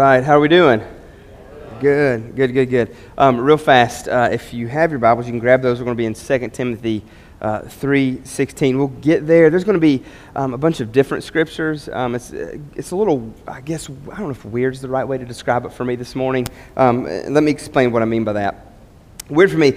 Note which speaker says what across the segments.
Speaker 1: right, how are we doing? Good, good, good, good. Um, real fast, uh, if you have your Bibles, you can grab those. We're going to be in 2 Timothy uh, 3.16. We'll get there. There's going to be um, a bunch of different scriptures. Um, it's, it's a little, I guess, I don't know if weird is the right way to describe it for me this morning. Um, let me explain what I mean by that. Weird for me.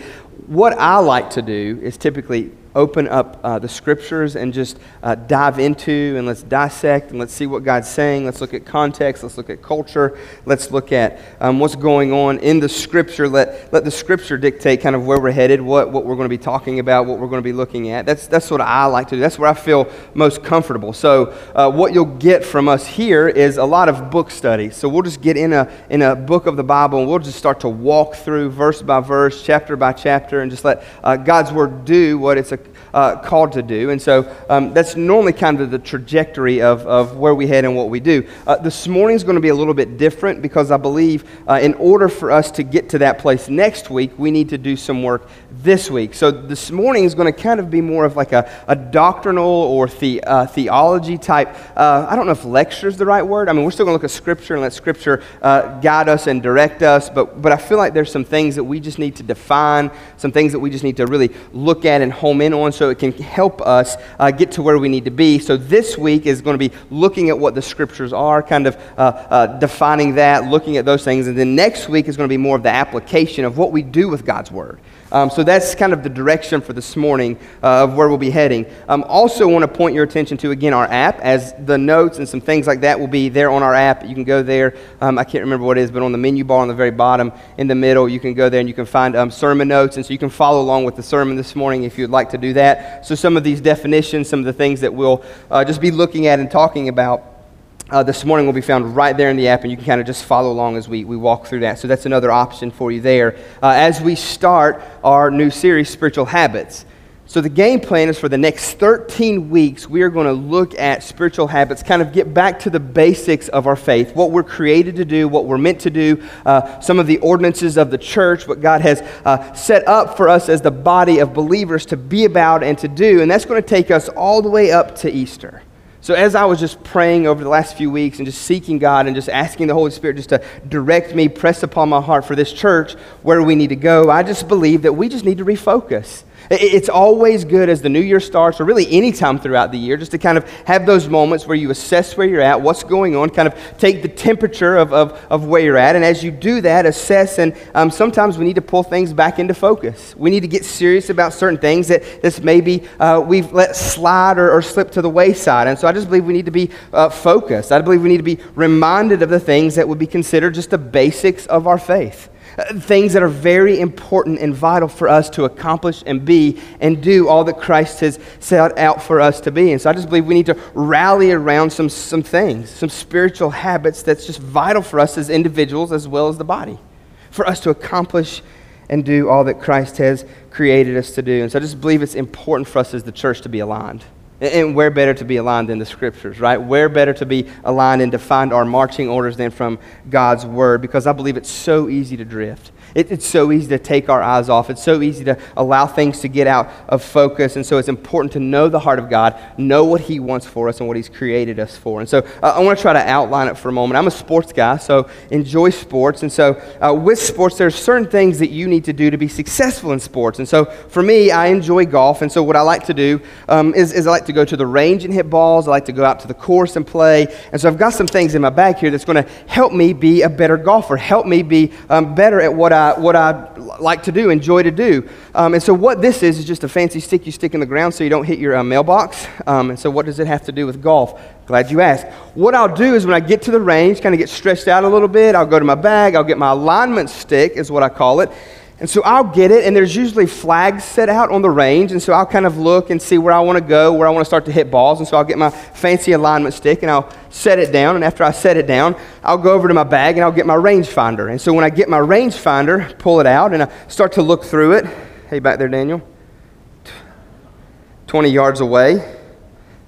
Speaker 1: What I like to do is typically open up uh, the scriptures and just uh, dive into and let's dissect and let's see what God's saying. Let's look at context. Let's look at culture. Let's look at um, what's going on in the scripture. Let, let the scripture dictate kind of where we're headed, what, what we're going to be talking about, what we're going to be looking at. That's, that's what I like to do. That's where I feel most comfortable. So, uh, what you'll get from us here is a lot of book study. So, we'll just get in a, in a book of the Bible and we'll just start to walk through verse by verse, chapter by chapter, and just let uh, God's word do what it's a uh, called to do. And so um, that's normally kind of the trajectory of, of where we head and what we do. Uh, this morning is going to be a little bit different because I believe uh, in order for us to get to that place next week, we need to do some work this week. So this morning is going to kind of be more of like a, a doctrinal or the, uh, theology type. Uh, I don't know if lecture is the right word. I mean, we're still going to look at Scripture and let Scripture uh, guide us and direct us, but, but I feel like there's some things that we just need to define, some things that we just need to really look at and home in on. So it can help us uh, get to where we need to be. So this week is going to be looking at what the scriptures are, kind of uh, uh, defining that, looking at those things. And then next week is going to be more of the application of what we do with God's word. Um, so that's kind of the direction for this morning uh, of where we'll be heading. Um, also, want to point your attention to again our app, as the notes and some things like that will be there on our app. You can go there. Um, I can't remember what it is, but on the menu bar on the very bottom in the middle, you can go there and you can find um, sermon notes, and so you can follow along with the sermon this morning if you'd like to do that. So some of these definitions, some of the things that we'll uh, just be looking at and talking about uh, this morning will be found right there in the app, and you can kind of just follow along as we, we walk through that. So that's another option for you there. Uh, as we start our new series, Spiritual Habits. So the game plan is for the next 13 weeks, we are going to look at spiritual habits, kind of get back to the basics of our faith, what we're created to do, what we're meant to do, uh, some of the ordinances of the church, what God has uh, set up for us as the body of believers to be about and to do. And that's going to take us all the way up to Easter. So, as I was just praying over the last few weeks and just seeking God and just asking the Holy Spirit just to direct me, press upon my heart for this church where we need to go, I just believe that we just need to refocus. It's always good as the new year starts, or really any time throughout the year, just to kind of have those moments where you assess where you're at, what's going on, kind of take the temperature of, of, of where you're at. And as you do that, assess, and um, sometimes we need to pull things back into focus. We need to get serious about certain things that this maybe uh, we've let slide or, or, slip to the wayside. And so I just believe we need to be uh, focused. I believe we need to be reminded of the things that would be considered just the basics of our faith. Uh, things that are very important and vital for us to accomplish and be and do all that Christ has set out for us to be. And so I just believe we need to rally around some, some things, some spiritual habits that's just vital for us as individuals as well as the body, for us to accomplish and do all that Christ has created us to do. And so I just believe it's important for us as the church to be aligned. And where better to be aligned than the scriptures, right? Where better to be aligned and to find our marching orders than from God's word? Because I believe it's so easy to drift. It, it's so easy to take our eyes off. It's so easy to allow things to get out of focus. And so it's important to know the heart of God, know what He wants for us and what He's created us for. And so uh, I want to try to outline it for a moment. I'm a sports guy, so enjoy sports. And so uh, with sports, there's certain things that you need to do to be successful in sports. And so for me, I enjoy golf. And so what I like to do um, is, is I like to go to the range and hit balls. I like to go out to the course and play. And so I've got some things in my bag here that's going to help me be a better golfer, help me be um, better at what I what I like to do, enjoy to do. Um, and so, what this is, is just a fancy stick you stick in the ground so you don't hit your uh, mailbox. Um, and so, what does it have to do with golf? Glad you asked. What I'll do is when I get to the range, kind of get stretched out a little bit, I'll go to my bag, I'll get my alignment stick, is what I call it. And so I'll get it, and there's usually flags set out on the range. And so I'll kind of look and see where I want to go, where I want to start to hit balls. And so I'll get my fancy alignment stick and I'll set it down. And after I set it down, I'll go over to my bag and I'll get my rangefinder. And so when I get my rangefinder, pull it out, and I start to look through it. Hey, back there, Daniel. 20 yards away.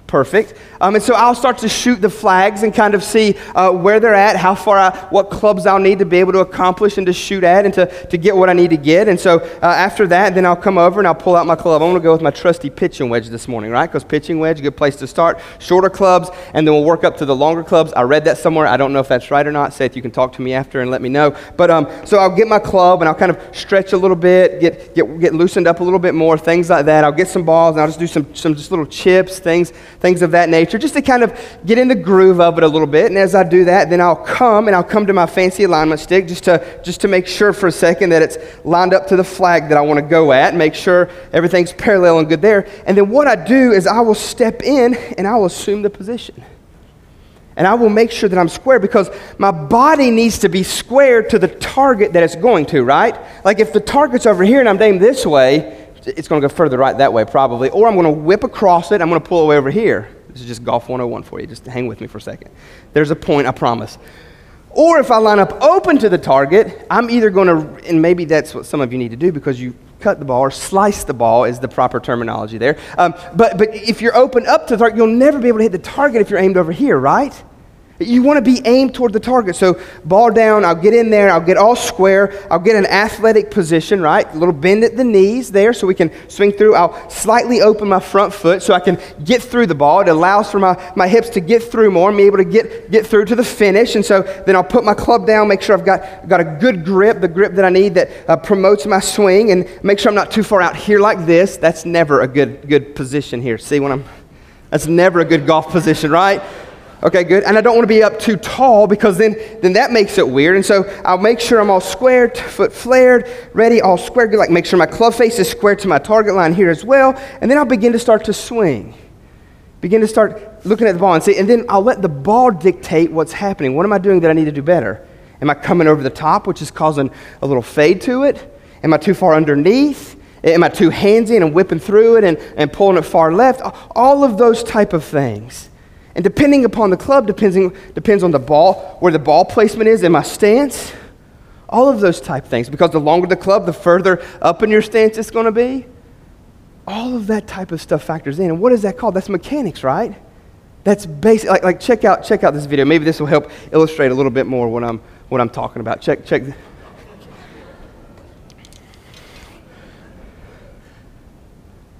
Speaker 1: Perfect. Um, and so I'll start to shoot the flags and kind of see uh, where they're at, how far, I, what clubs I'll need to be able to accomplish and to shoot at and to, to get what I need to get. And so uh, after that, then I'll come over and I'll pull out my club. I'm going to go with my trusty pitching wedge this morning, right? Because pitching wedge, good place to start. Shorter clubs, and then we'll work up to the longer clubs. I read that somewhere. I don't know if that's right or not. Seth, you can talk to me after and let me know. But um, so I'll get my club and I'll kind of stretch a little bit, get, get, get loosened up a little bit more, things like that. I'll get some balls and I'll just do some, some just little chips, things, things of that nature just to kind of get in the groove of it a little bit. And as I do that, then I'll come and I'll come to my fancy alignment stick just to, just to make sure for a second that it's lined up to the flag that I want to go at, make sure everything's parallel and good there. And then what I do is I will step in and I will assume the position. And I will make sure that I'm square because my body needs to be square to the target that it's going to, right? Like if the target's over here and I'm aimed this way, it's going to go further right that way probably. Or I'm going to whip across it, I'm going to pull away over here. This is just golf 101 for you. Just hang with me for a second. There's a point, I promise. Or if I line up open to the target, I'm either going to, and maybe that's what some of you need to do because you cut the ball or slice the ball is the proper terminology there. Um, but, but if you're open up to the target, you'll never be able to hit the target if you're aimed over here, right? You want to be aimed toward the target. So, ball down, I'll get in there, I'll get all square, I'll get an athletic position, right? A little bend at the knees there so we can swing through. I'll slightly open my front foot so I can get through the ball. It allows for my, my hips to get through more and be able to get, get through to the finish. And so then I'll put my club down, make sure I've got, got a good grip, the grip that I need that uh, promotes my swing, and make sure I'm not too far out here like this. That's never a good, good position here. See when I'm, that's never a good golf position, right? Okay, good. And I don't want to be up too tall because then, then that makes it weird. And so I'll make sure I'm all squared, foot flared, ready, all squared. Like make sure my club face is square to my target line here as well. And then I'll begin to start to swing. Begin to start looking at the ball and see. And then I'll let the ball dictate what's happening. What am I doing that I need to do better? Am I coming over the top, which is causing a little fade to it? Am I too far underneath? Am I too handsy and whipping through it and, and pulling it far left? All of those type of things. And depending upon the club, depending, depends on the ball, where the ball placement is and my stance, all of those type things. Because the longer the club, the further up in your stance it's going to be. All of that type of stuff factors in. And what is that called? That's mechanics, right? That's basic. Like, like check out check out this video. Maybe this will help illustrate a little bit more what I'm what I'm talking about. Check check.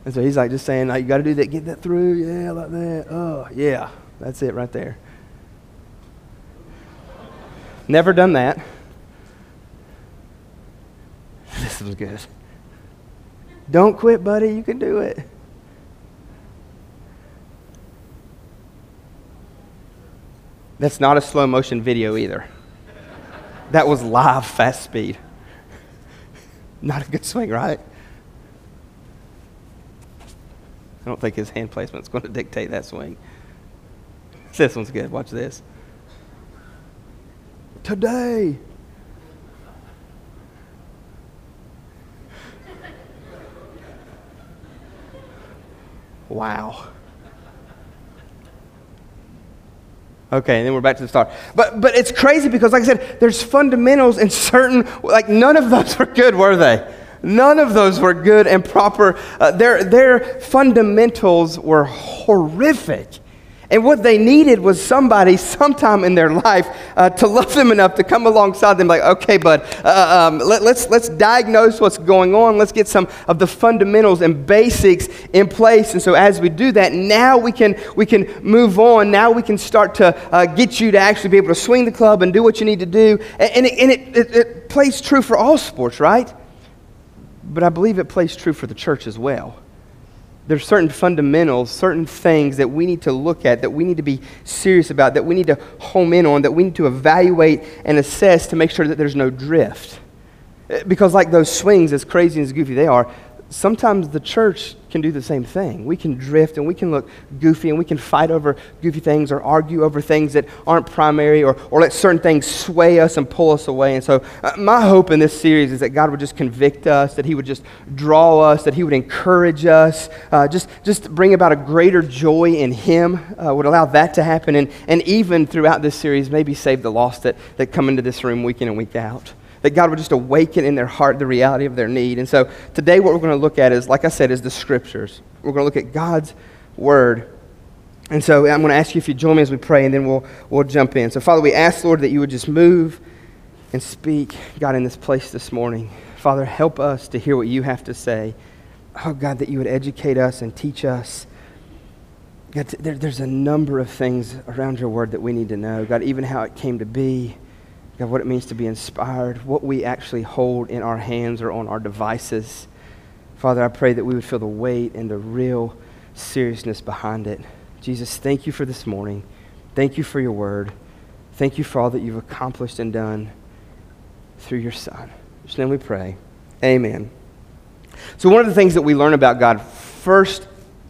Speaker 1: And so he's like just saying, like, you got to do that, get that through, yeah, like that. Oh, yeah. That's it right there. Never done that. This was good. Don't quit, buddy. You can do it. That's not a slow motion video either. That was live fast speed. Not a good swing, right? I don't think his hand placement is going to dictate that swing. This one's good. Watch this. Today. Wow. Okay, and then we're back to the start. But but it's crazy because like I said, there's fundamentals in certain like none of those were good, were they? None of those were good and proper. Uh, their, their fundamentals were horrific. And what they needed was somebody sometime in their life uh, to love them enough to come alongside them, like, okay, bud, uh, um, let, let's, let's diagnose what's going on. Let's get some of the fundamentals and basics in place. And so as we do that, now we can, we can move on. Now we can start to uh, get you to actually be able to swing the club and do what you need to do. And, and, it, and it, it, it plays true for all sports, right? But I believe it plays true for the church as well there's certain fundamentals, certain things that we need to look at, that we need to be serious about, that we need to home in on, that we need to evaluate and assess to make sure that there's no drift. Eh, because, like those swings, as crazy and as goofy they are, sometimes the church can do the same thing. We can drift and we can look goofy and we can fight over goofy things or argue over things that aren't primary or, or let certain things sway us and pull us away. And so, uh, my hope in this series is that God would just convict us, that He would just draw us, that He would encourage us, uh, just, just bring about a greater joy in Him, uh, would allow that to happen. And, and even throughout this series, maybe save the lost that, that come into this room week in and week out that God would just awaken in their heart the reality of their need. And so today, what we're going to look at is, like I said, is the scriptures. We're going to look at God's word. And so I'm going to ask you if you join me as we pray, and then we'll, we'll jump in. So, Father, we ask, Lord, that you would just move and speak, God, in this place this morning. Father, help us to hear what you have to say. Oh, God, that you would educate us and teach us. God, there, there's a number of things around your word that we need to know. God, even how it came to be. God, what it means to be inspired, what we actually hold in our hands or on our devices. Father, I pray that we would feel the weight and the real seriousness behind it. Jesus, thank you for this morning. Thank you for your word. Thank you for all that you've accomplished and done through your Son. In name we pray. Amen. So, one of the things that we learn about God first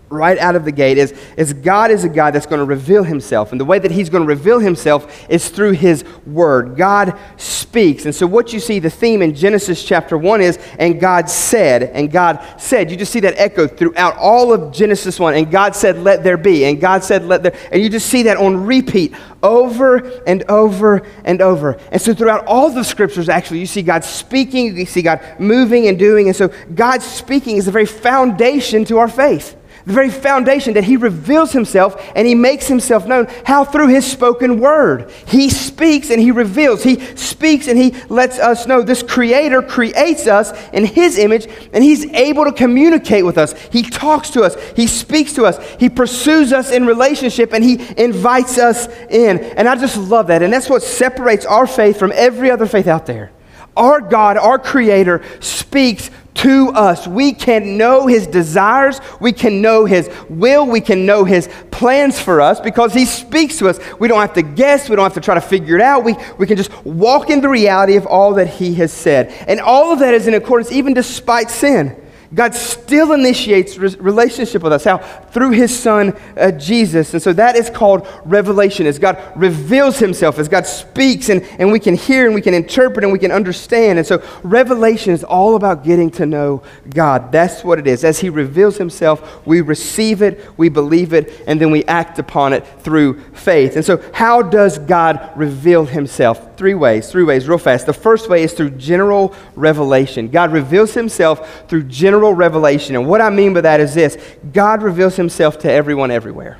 Speaker 1: right out of the gate is, is God is a God that's going to reveal himself. And the way that he's going to reveal himself is through his word. God speaks. And so what you see, the theme in Genesis chapter 1 is, and God said, and God said. You just see that echoed throughout all of Genesis 1. And God said, let there be. And God said, let there. And you just see that on repeat over and over and over. And so throughout all the scriptures, actually, you see God speaking, you see God moving and doing. And so God speaking is the very foundation to our faith the very foundation that he reveals himself and he makes himself known. How? Through his spoken word. He speaks and he reveals. He speaks and he lets us know. This creator creates us in his image and he's able to communicate with us. He talks to us. He speaks to us. He pursues us in relationship and he invites us in. And I just love that. And that's what separates our faith from every other faith out there. Our God, our Creator, speaks to us. We can know His desires, we can know His will, we can know His plans for us because He speaks to us. We don't have to guess, we don't have to try to figure it out. We, we can just walk in the reality of all that He has said. And all of that is in accordance, even despite sin. God still initiates relationship with us. How? Through his son, uh, Jesus. And so that is called revelation, as God reveals himself, as God speaks, and, and we can hear and we can interpret and we can understand. And so revelation is all about getting to know God. That's what it is. As he reveals himself, we receive it, we believe it, and then we act upon it through faith. And so, how does God reveal himself? Three ways, three ways, real fast. The first way is through general revelation. God reveals himself through general revelation. And what I mean by that is this God reveals himself to everyone everywhere.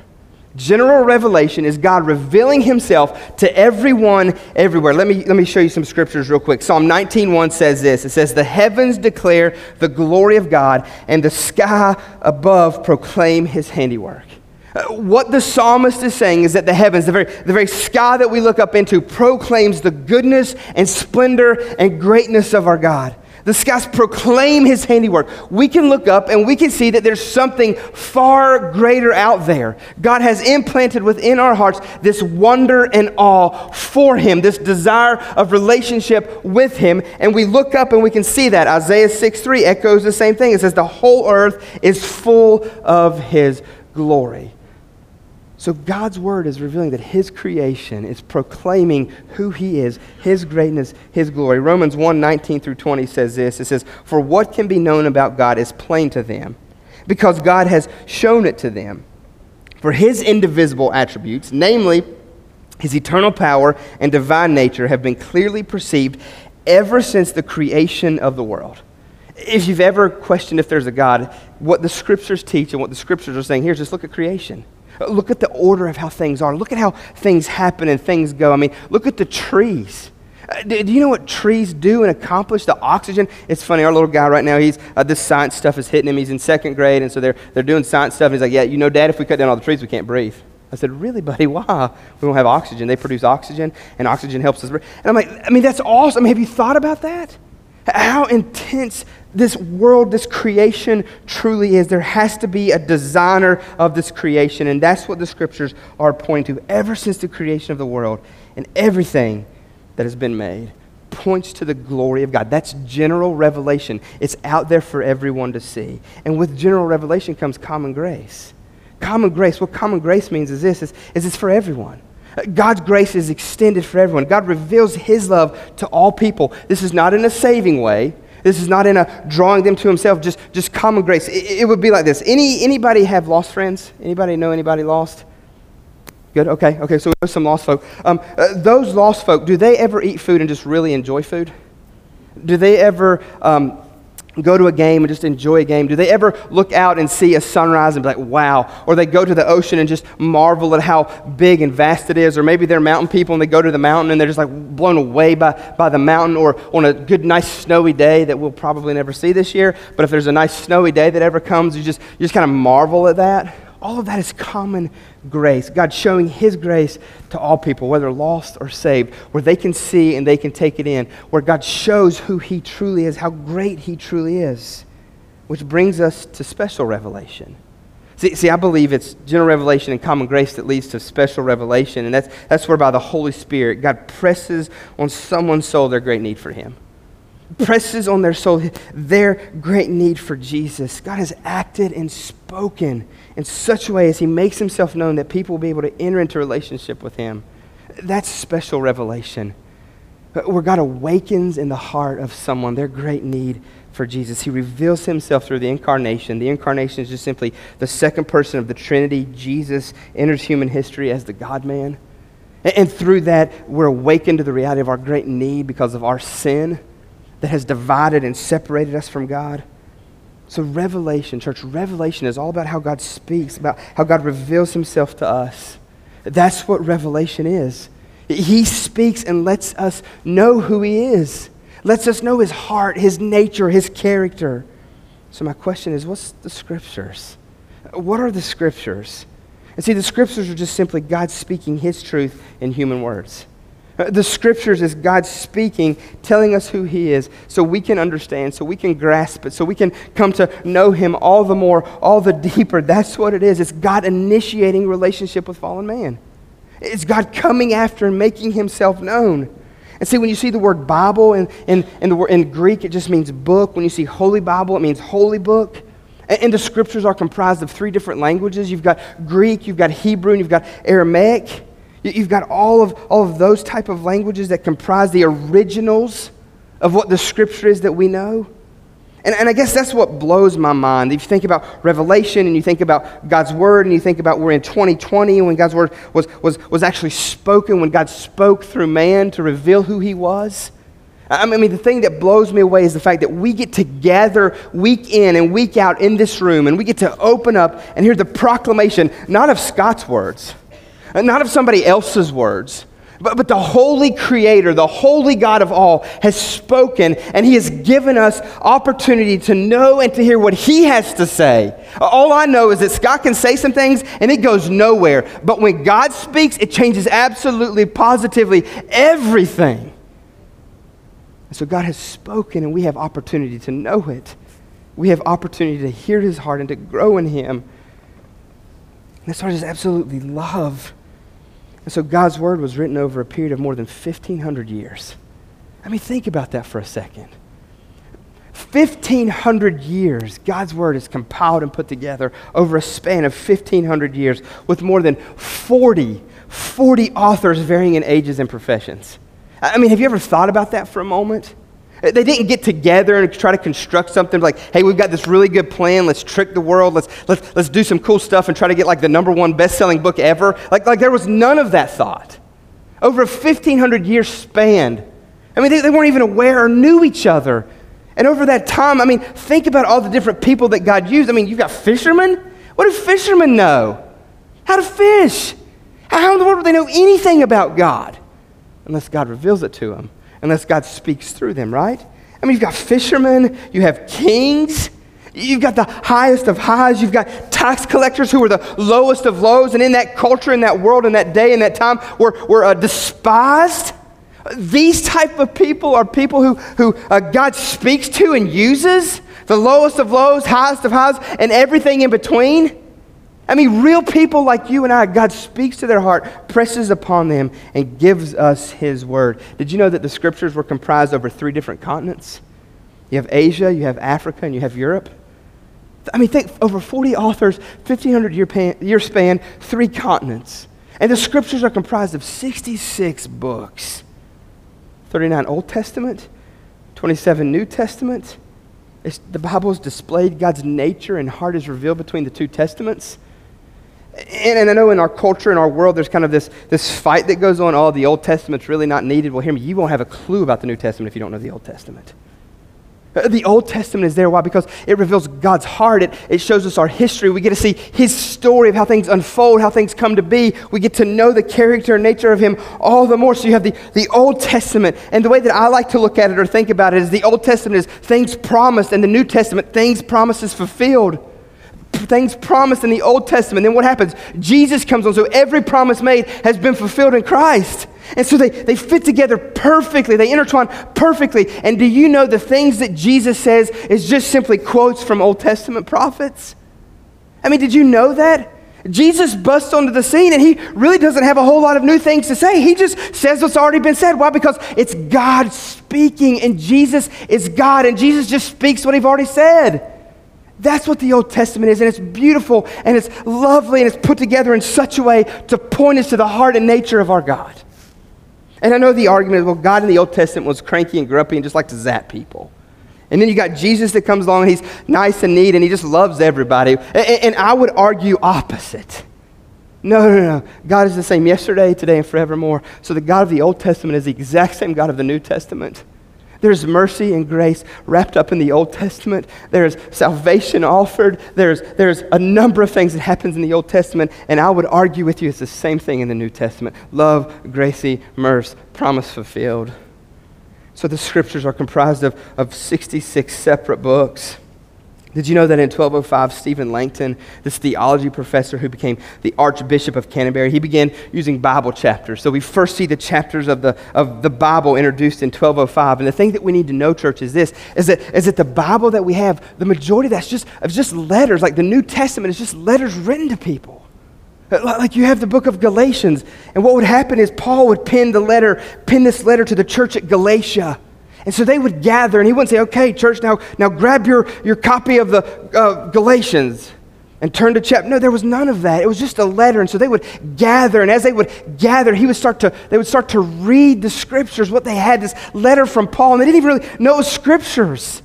Speaker 1: General revelation is God revealing himself to everyone everywhere. Let me, let me show you some scriptures real quick. Psalm 19:1 says this. It says, The heavens declare the glory of God, and the sky above proclaim his handiwork. What the psalmist is saying is that the heavens, the very, the very sky that we look up into, proclaims the goodness and splendor and greatness of our God. The skies proclaim his handiwork. We can look up and we can see that there's something far greater out there. God has implanted within our hearts this wonder and awe for him, this desire of relationship with him. And we look up and we can see that. Isaiah 6 3 echoes the same thing. It says, The whole earth is full of his glory. So God's word is revealing that his creation is proclaiming who he is, his greatness, his glory. Romans 1 19 through 20 says this it says, For what can be known about God is plain to them, because God has shown it to them. For his indivisible attributes, namely his eternal power and divine nature, have been clearly perceived ever since the creation of the world. If you've ever questioned if there's a God, what the scriptures teach and what the scriptures are saying here is just look at creation. Look at the order of how things are. Look at how things happen and things go. I mean, look at the trees. Uh, do, you know what trees do and accomplish? The oxygen. It's funny. Our little guy right now, he's uh, this science stuff is hitting him. He's in second grade, and so they're they're doing science stuff. And he's like, "Yeah, you know, Dad, if we cut down all the trees, we can't breathe." I said, "Really, buddy? Why? We don't have oxygen. They produce oxygen, and oxygen helps us breathe." And I'm like, "I mean, that's awesome. I mean, have you thought about that? How intense this world, this creation truly is. There has to be a designer of this creation, and that's what the scriptures are pointing to. Ever since the creation of the world and everything that has been made points to the glory of God. That's general revelation. It's out there for everyone to see. And with general revelation comes common grace. Common grace, what common grace means is this, is, is it's for everyone. God's grace is extended for everyone. God reveals his love to all people. This is not in a saving way. This is not in a drawing them to himself, just, just common grace. It, it would be like this. Any, anybody have lost friends? Anybody know anybody lost? Good, okay, okay, so we know some lost folk. Um, uh, those lost folk, do they ever eat food and just really enjoy food? Do they ever um, go to a game and just enjoy a game? Do they ever look out and see a sunrise and be like, wow? Or they go to the ocean and just marvel at how big and vast it is? Or maybe they're mountain people and they go to the mountain and they're just like blown away by, by the mountain. Or on a good, nice, snowy day that we'll probably never see this year. But if there's a nice, snowy day that ever comes, you just, you just kind of marvel at that. All of that is common grace. God showing His grace to all people, whether lost or saved, where they can see and they can take it in, where God shows who He truly is, how great He truly is, which brings us to special revelation. See, see, I believe it's general revelation and common grace that leads to special revelation, and that's, that's where by the Holy Spirit, God presses on someone's soul their great need for Him presses on their soul their great need for Jesus. God has acted and spoken in such a way as He makes Himself known that people will be able to enter into relationship with Him. That's special revelation. Where God awakens in the heart of someone their great need for Jesus. He reveals Himself through the incarnation. The incarnation is just simply the second person of the Trinity. Jesus enters human history as the God man. And through that, we're awakened to the reality of our great need because of our sin that has divided and separated us from God. So, revelation, church, revelation is all about how God speaks, about how God reveals himself to us. That's what revelation is. He speaks and lets us know who he is, lets us know his heart, his nature, his character. So, my question is what's the scriptures? What are the scriptures? And see, the scriptures are just simply God speaking his truth in human words. Uh, the scriptures is God speaking, telling us who He is, so we can understand, so we can grasp it, so we can come to know Him all the more, all the deeper. That's what it is. It's God initiating relationship with fallen man. It's God coming after and making Himself known. And see, when you see the word Bible in, in, in, the, in Greek, it just means book. When you see Holy Bible, it means holy book. And, and the scriptures are comprised of three different languages. You've got Greek, you've got Hebrew, and you've got Aramaic. You've got all of, all of those type of languages that comprise the originals of what the scripture is that we know. And, and I guess that's what blows my mind. If you think about Revelation and you think about God's Word and you think about we're in 2020 when God's Word was, was, was actually spoken, when God spoke through man to reveal who He was. I mean, the thing that blows me away is the fact that we get to gather week in and week out in this room and we get to open up and hear the proclamation, not of Scott's words not of somebody else's words. But, but the holy creator, the holy God of all, has spoken and he has given us opportunity to know and to hear what he has to say. All I know is that Scott can say some things and it goes nowhere. But when God speaks, it changes absolutely, positively everything. And so God has spoken and we have opportunity to know it. We have opportunity to hear his heart and to grow in him. And that's what I just absolutely love and so God's word was written over a period of more than 1,500 years. I mean, think about that for a second. 1,500 years, God's word is compiled and put together over a span of 1,500 years with more than 40, 40 authors varying in ages and professions. I mean, have you ever thought about that for a moment? They didn't get together and try to construct something like, hey, we've got this really good plan. Let's trick the world. Let's, let's, let's do some cool stuff and try to get like the number one best selling book ever. Like, like there was none of that thought. Over a 1,500 year span. I mean, they, they weren't even aware or knew each other. And over that time, I mean, think about all the different people that God used. I mean, you've got fishermen. What do fishermen know? How to fish. How in the world would they know anything about God? Unless God reveals it to them unless God speaks through them, right? I mean, you've got fishermen, you have kings, you've got the highest of highs, you've got tax collectors who were the lowest of lows, and in that culture, in that world, in that day, in that time, were, were uh, despised. These type of people are people who, who uh, God speaks to and uses, the lowest of lows, highest of highs, and everything in between. I mean, real people like you and I, God speaks to their heart, presses upon them, and gives us His word. Did you know that the scriptures were comprised over three different continents? You have Asia, you have Africa, and you have Europe. I mean, think over 40 authors, 1,500 year, pan, year span, three continents. And the scriptures are comprised of 66 books 39 Old Testament, 27 New Testament. It's, the Bible has displayed God's nature and heart is revealed between the two testaments. And, and, I know in our culture, in our world, there's kind of this, this fight that goes on. Oh, the Old Testament's really not needed. Well, hear me, you won't have a clue about the New Testament if you don't know the Old Testament. Uh, The Old Testament is there. Why? Because it reveals God's heart. It, it shows us our history. We get to see His story of how things unfold, how things come to be. We get to know the character and nature of Him all the more. So you have the, the Old Testament. And the way that I like to look at it or think about it is the Old Testament is things promised, and the New Testament, things promises fulfilled. Things promised in the Old Testament. Then what happens? Jesus comes on. So every promise made has been fulfilled in Christ. And so they, they fit together perfectly. They intertwine perfectly. And do you know the things that Jesus says is just simply quotes from Old Testament prophets? I mean, did you know that? Jesus busts onto the scene and he really doesn't have a whole lot of new things to say. He just says what's already been said. Why? Because it's God speaking and Jesus is God and Jesus just speaks what he's already said. That's what the Old Testament is, and it's beautiful and it's lovely and it's put together in such a way to point us to the heart and nature of our God. And I know the argument is, well, God in the Old Testament was cranky and grumpy and just liked to zap people. And then you got Jesus that comes along and he's nice and neat and he just loves everybody. And, and I would argue opposite. No, no, no. God is the same yesterday, today, and forevermore. So the God of the Old Testament is the exact same God of the New Testament. There's mercy and grace wrapped up in the Old Testament. There's salvation offered. There's, there's a number of things that happens in the Old Testament, and I would argue with you it's the same thing in the New Testament. Love, gracie, mercy, promise fulfilled. So the scriptures are comprised of, of 66 separate books. Did you know that in 1205, Stephen Langton, this theology professor who became the Archbishop of Canterbury, he began using Bible chapters. So we first see the chapters of the, of the Bible introduced in 1205. And the thing that we need to know, church, is this, is that, is that the Bible that we have, the majority of that's just, of just letters. Like the New Testament is just letters written to people. Uh, like you have the book of Galatians. And what would happen is Paul would pen the letter, pen this letter to the church at Galatia. And so they would gather, and he wouldn't say, okay, church, now, now grab your, your copy of the uh, Galatians and turn to chapter. No, there was none of that. It was just a letter. And so they would gather, and as they would gather, he would start to, they would start to read the scriptures, what they had, this letter from Paul, and they didn't even really know scriptures.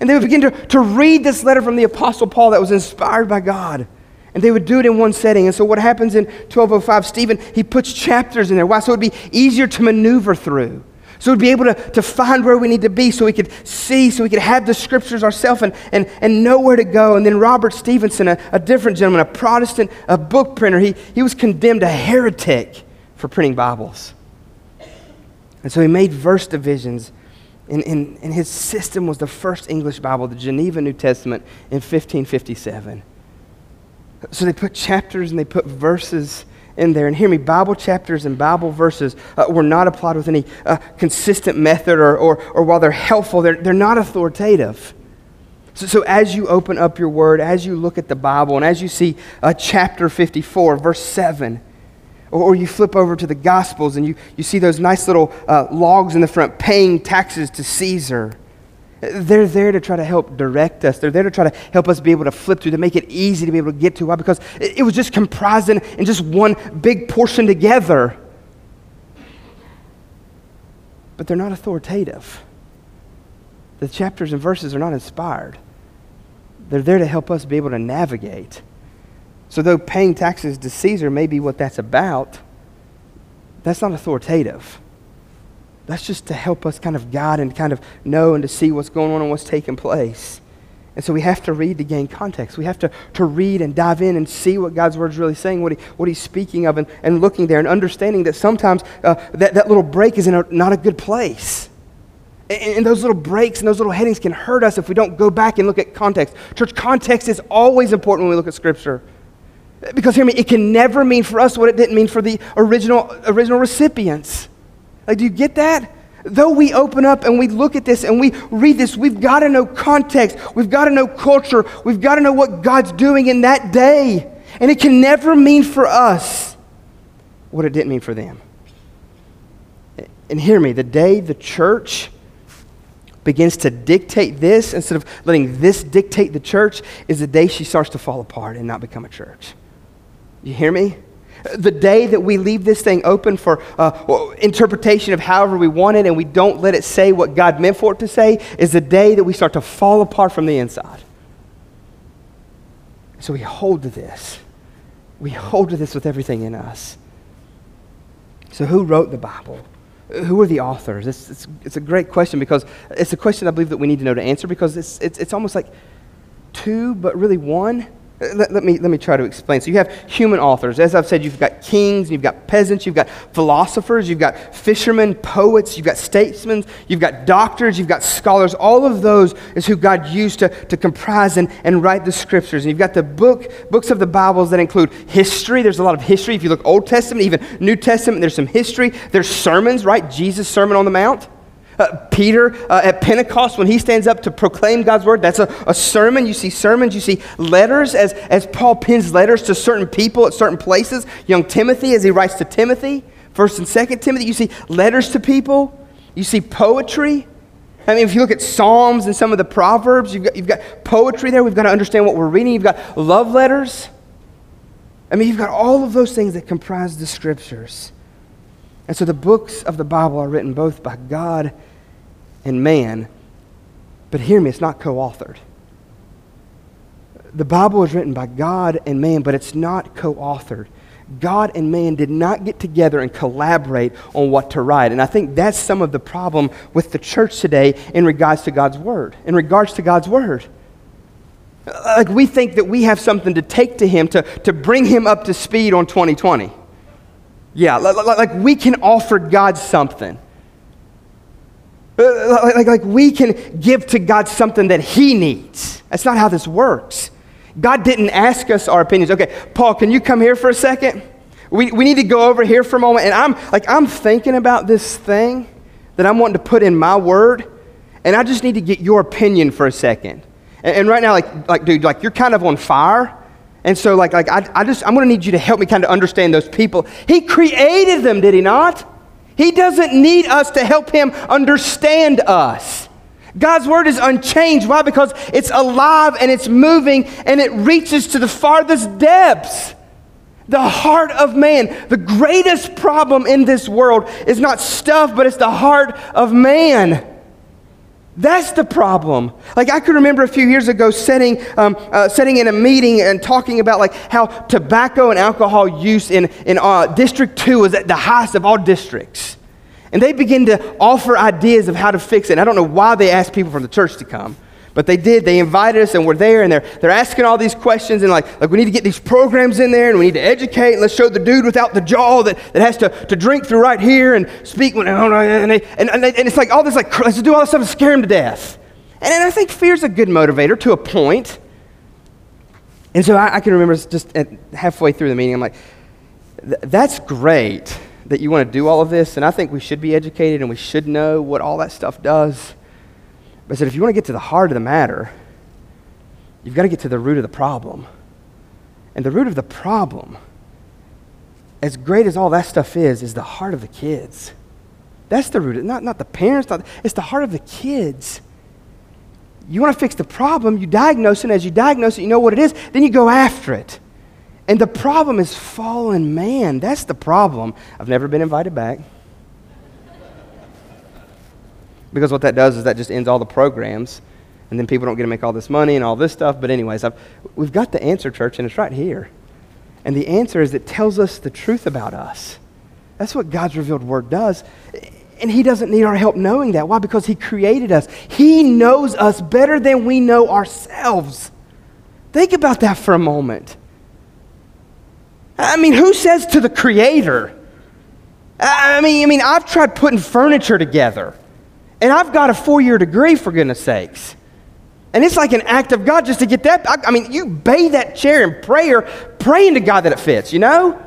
Speaker 1: And they would begin to, to read this letter from the Apostle Paul that was inspired by God. And they would do it in one setting. And so what happens in 1205, Stephen, he puts chapters in there. Why? So it would be easier to maneuver through. So we'd be able to, to find where we need to be so we could see, so we could have the scriptures ourselves and, and, and know where to go. And then Robert Stevenson, a, a different gentleman, a Protestant, a book printer, he, he was condemned a heretic for printing Bibles. And so he made verse divisions. And, and, and his system was the first English Bible, the Geneva New Testament, in 1557. So they put chapters and they put verses in there. And hear me, Bible chapters and Bible verses uh, were not applied with any uh, consistent method, or, or, or while they're helpful, they're, they're not authoritative. So, so as you open up your word, as you look at the Bible, and as you see uh, chapter 54, verse 7, or, or, you flip over to the Gospels and you, you see those nice little uh, logs in the front paying taxes to Caesar. They're there to try to help direct us. They're there to try to help us be able to flip through, to make it easy to be able to get to. Why? Because it, was just comprised in, in just one big portion together. But they're not authoritative. The chapters and verses are not inspired. They're there to help us be able to navigate. So, though paying taxes to Caesar may be what that's about, that's not authoritative. That's just to help us kind of guide and kind of know and to see what's going on and what's taking place. And so we have to read to gain context. We have to, to read and dive in and see what God's word is really saying, what, he, what He's speaking of, and, and looking there and understanding that sometimes uh, that, that little break is in a, not a good place. And, and those little breaks and those little headings can hurt us if we don't go back and look at context. Church, context is always important when we look at Scripture. Because hear me, it can never mean for us what it didn't mean for the original, original recipients. Like, do you get that? Though we open up and we look at this and we read this, we've got to know context. We've got to know culture. We've got to know what God's doing in that day. And it can never mean for us what it didn't mean for them. And hear me, the day the church begins to dictate this instead of letting this dictate the church is the day she starts to fall apart and not become a church. You hear me? The day that we leave this thing open for uh, interpretation of however we want it and we don't let it say what God meant for it to say is the day that we start to fall apart from the inside. So we hold to this. We hold to this with everything in us. So, who wrote the Bible? Who are the authors? It's, it's, it's, a great question because it's a question I believe that we need to know to answer because it's, it's, it's almost like two, but really one. Uh, let, let, me, let me try to explain. So, you have human authors. As I've said, you've got kings, you've got peasants, you've got philosophers, you've got fishermen, poets, you've got statesmen, you've got doctors, you've got scholars. All of those is who God used to, to comprise and, and write the scriptures. And you've got the book, books of the Bibles that include history. There's a lot of history. If you look Old Testament, even New Testament, there's some history. There's sermons, right? Jesus' Sermon on the Mount. Uh, Peter uh, at Pentecost, when he stands up to proclaim God's word, that's a, a sermon. You see sermons, you see letters as, as Paul pins letters to certain people at certain places. Young Timothy, as he writes to Timothy, 1st and 2nd Timothy, you see letters to people. You see poetry. I mean, if you look at Psalms and some of the Proverbs, you've got, you've got poetry there. We've got to understand what we're reading. You've got love letters. I mean, you've got all of those things that comprise the scriptures. And so the books of the Bible are written both by God and man. But hear me, it's not co authored. The Bible is written by God and man, but it's not co authored. God and man did not get together and collaborate on what to write. And I think that's some of the problem with the church today in regards to God's Word. In regards to God's Word. Like we think that we have something to take to Him to, to bring Him up to speed on 2020. Yeah, like we can offer God something. Uh, like, like we can give to God something that He needs. That's not how this works. God didn't ask us our opinions. Okay, Paul, can you come here for a second? We, we need to go over here for a moment. And I'm like, I'm thinking about this thing that I'm wanting to put in my word, and I just need to get your opinion for a second. And, and right now, like, like, dude, like you're kind of on fire. And so, like, like I, I just, I'm going to need you to help me kind of understand those people. He created them, did he not? He doesn't need us to help him understand us. God's word is unchanged. Why? Because it's alive and it's moving and it reaches to the farthest depths. The heart of man. The greatest problem in this world is not stuff, but it's the heart of man. That's the problem. Like I can remember a few years ago sitting, um, uh, sitting in a meeting and talking about like how tobacco and alcohol use in, in uh, District 2 was at the highest of all districts. And they begin to offer ideas of how to fix it. And I don't know why they asked people from the church to come. But they did. They invited us, and we're there, and they're, they're asking all these questions, and like, like, we need to get these programs in there, and we need to educate, and let's show the dude without the jaw that, that has to, to drink through right here and speak. When, and, they, and, and, they, and it's like all this, like, let's do all this stuff to scare him to death. And, and I think fear's a good motivator to a point. And so I, I can remember just halfway through the meeting, I'm like, that's great that you want to do all of this, and I think we should be educated and we should know what all that stuff does. But I said, if you want to get to the heart of the matter, you've got to get to the root of the problem. And the root of the problem, as great as all that stuff is, is the heart of the kids. That's the root, not, not the parents, not, it's the heart of the kids. You want to fix the problem, you diagnose it. As you diagnose it, you know what it is, then you go after it. And the problem is fallen man. That's the problem. I've never been invited back. Because what that does is that just ends all the programs, and then people don't get to make all this money and all this stuff. But, anyways, I've, we've got the answer, church, and it's right here. And the answer is it tells us the truth about us. That's what God's revealed word does. And He doesn't need our help knowing that. Why? Because He created us. He knows us better than we know ourselves. Think about that for a moment. I mean, who says to the Creator? I mean, I mean, I've tried putting furniture together. And I've got a four year degree, for goodness sakes. And it's like an act of God just to get that. I, I mean, you bathe that chair in prayer, praying to God that it fits, you know?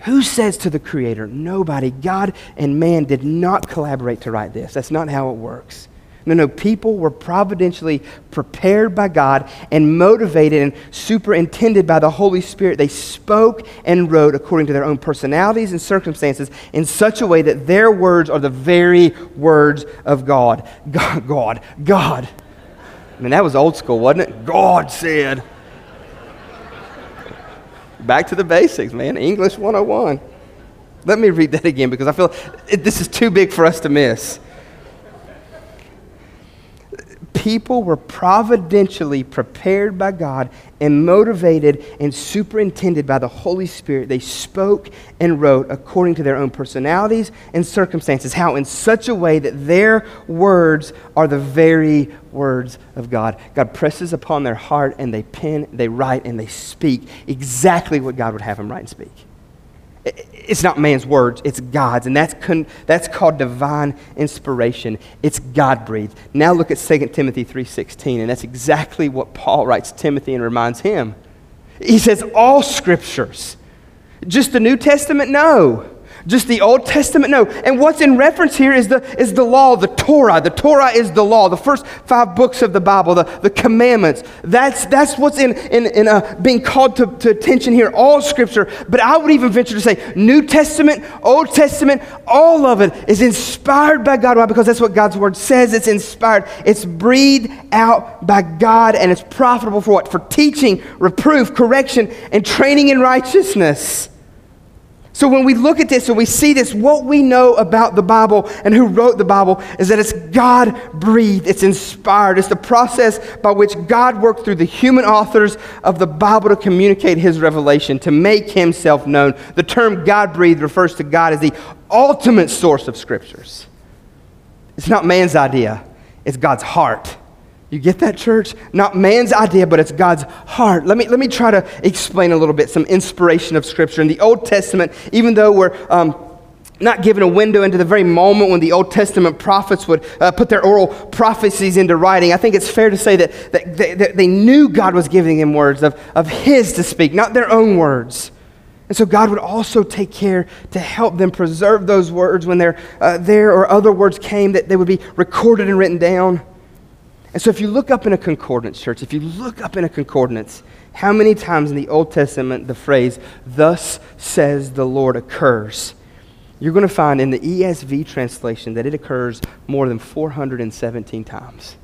Speaker 1: Who says to the Creator? Nobody. God and man did not collaborate to write this. That's not how it works. No, no, people were providentially prepared by God and motivated and superintended by the Holy Spirit. They spoke and wrote according to their own personalities and circumstances in such a way that their words are the very words of God. God, God, God. I mean, that was old school, wasn't it? God said. Back to the basics, man. English 101. Let me read that again because I feel it, this is too big for us to miss People were providentially prepared by God and motivated and superintended by the Holy Spirit. They spoke and wrote according to their own personalities and circumstances. How? In such a way that their words are the very words of God. God presses upon their heart and they pen, they write, and they speak exactly what God would have them write and speak. It's not man's words, it's God's. And that's, con- that's called divine inspiration. It's God breathed. Now look at 2 Timothy 3.16, and that's exactly what Paul writes Timothy and reminds him. He says, all scriptures. Just the New Testament? No. Just the Old Testament? No. And what's in reference here is the, is the law, the Torah. The Torah is the law, the first five books of the Bible, the, the commandments. That's, that's what's in, in, in uh, being called to, to attention here, all Scripture. But I would even venture to say New Testament, Old Testament, all of it is inspired by God. Why? Because that's what God's Word says. It's inspired, it's breathed out by God, and it's profitable for what? For teaching, reproof, correction, and training in righteousness. So when we look at this and we see this, what we know about the Bible and who wrote the Bible is that it's God breathed, it's inspired. It's the process by which God worked through the human authors of the Bible to communicate his revelation, to make himself known. The term God breathed refers to God as the ultimate source of scriptures. It's not man's idea, it's God's heart. You get that, church? Not man's idea, but it's God's heart. Let me, let me try to explain a little bit some inspiration of Scripture. In the Old Testament, even though we're um, not given a window into the very moment when the Old Testament prophets would uh, put their oral prophecies into writing, I think it's fair to say that, that, they, that they knew God was giving them words of, of His to speak, not their own words. And so God would also take care to help them preserve those words when they're, uh, there or other words came that they would be recorded and written down. And so, if you look up in a concordance, church, if you look up in a concordance, how many times in the Old Testament the phrase, thus says the Lord, occurs? You're going to find in the ESV translation that it occurs more than 417 times.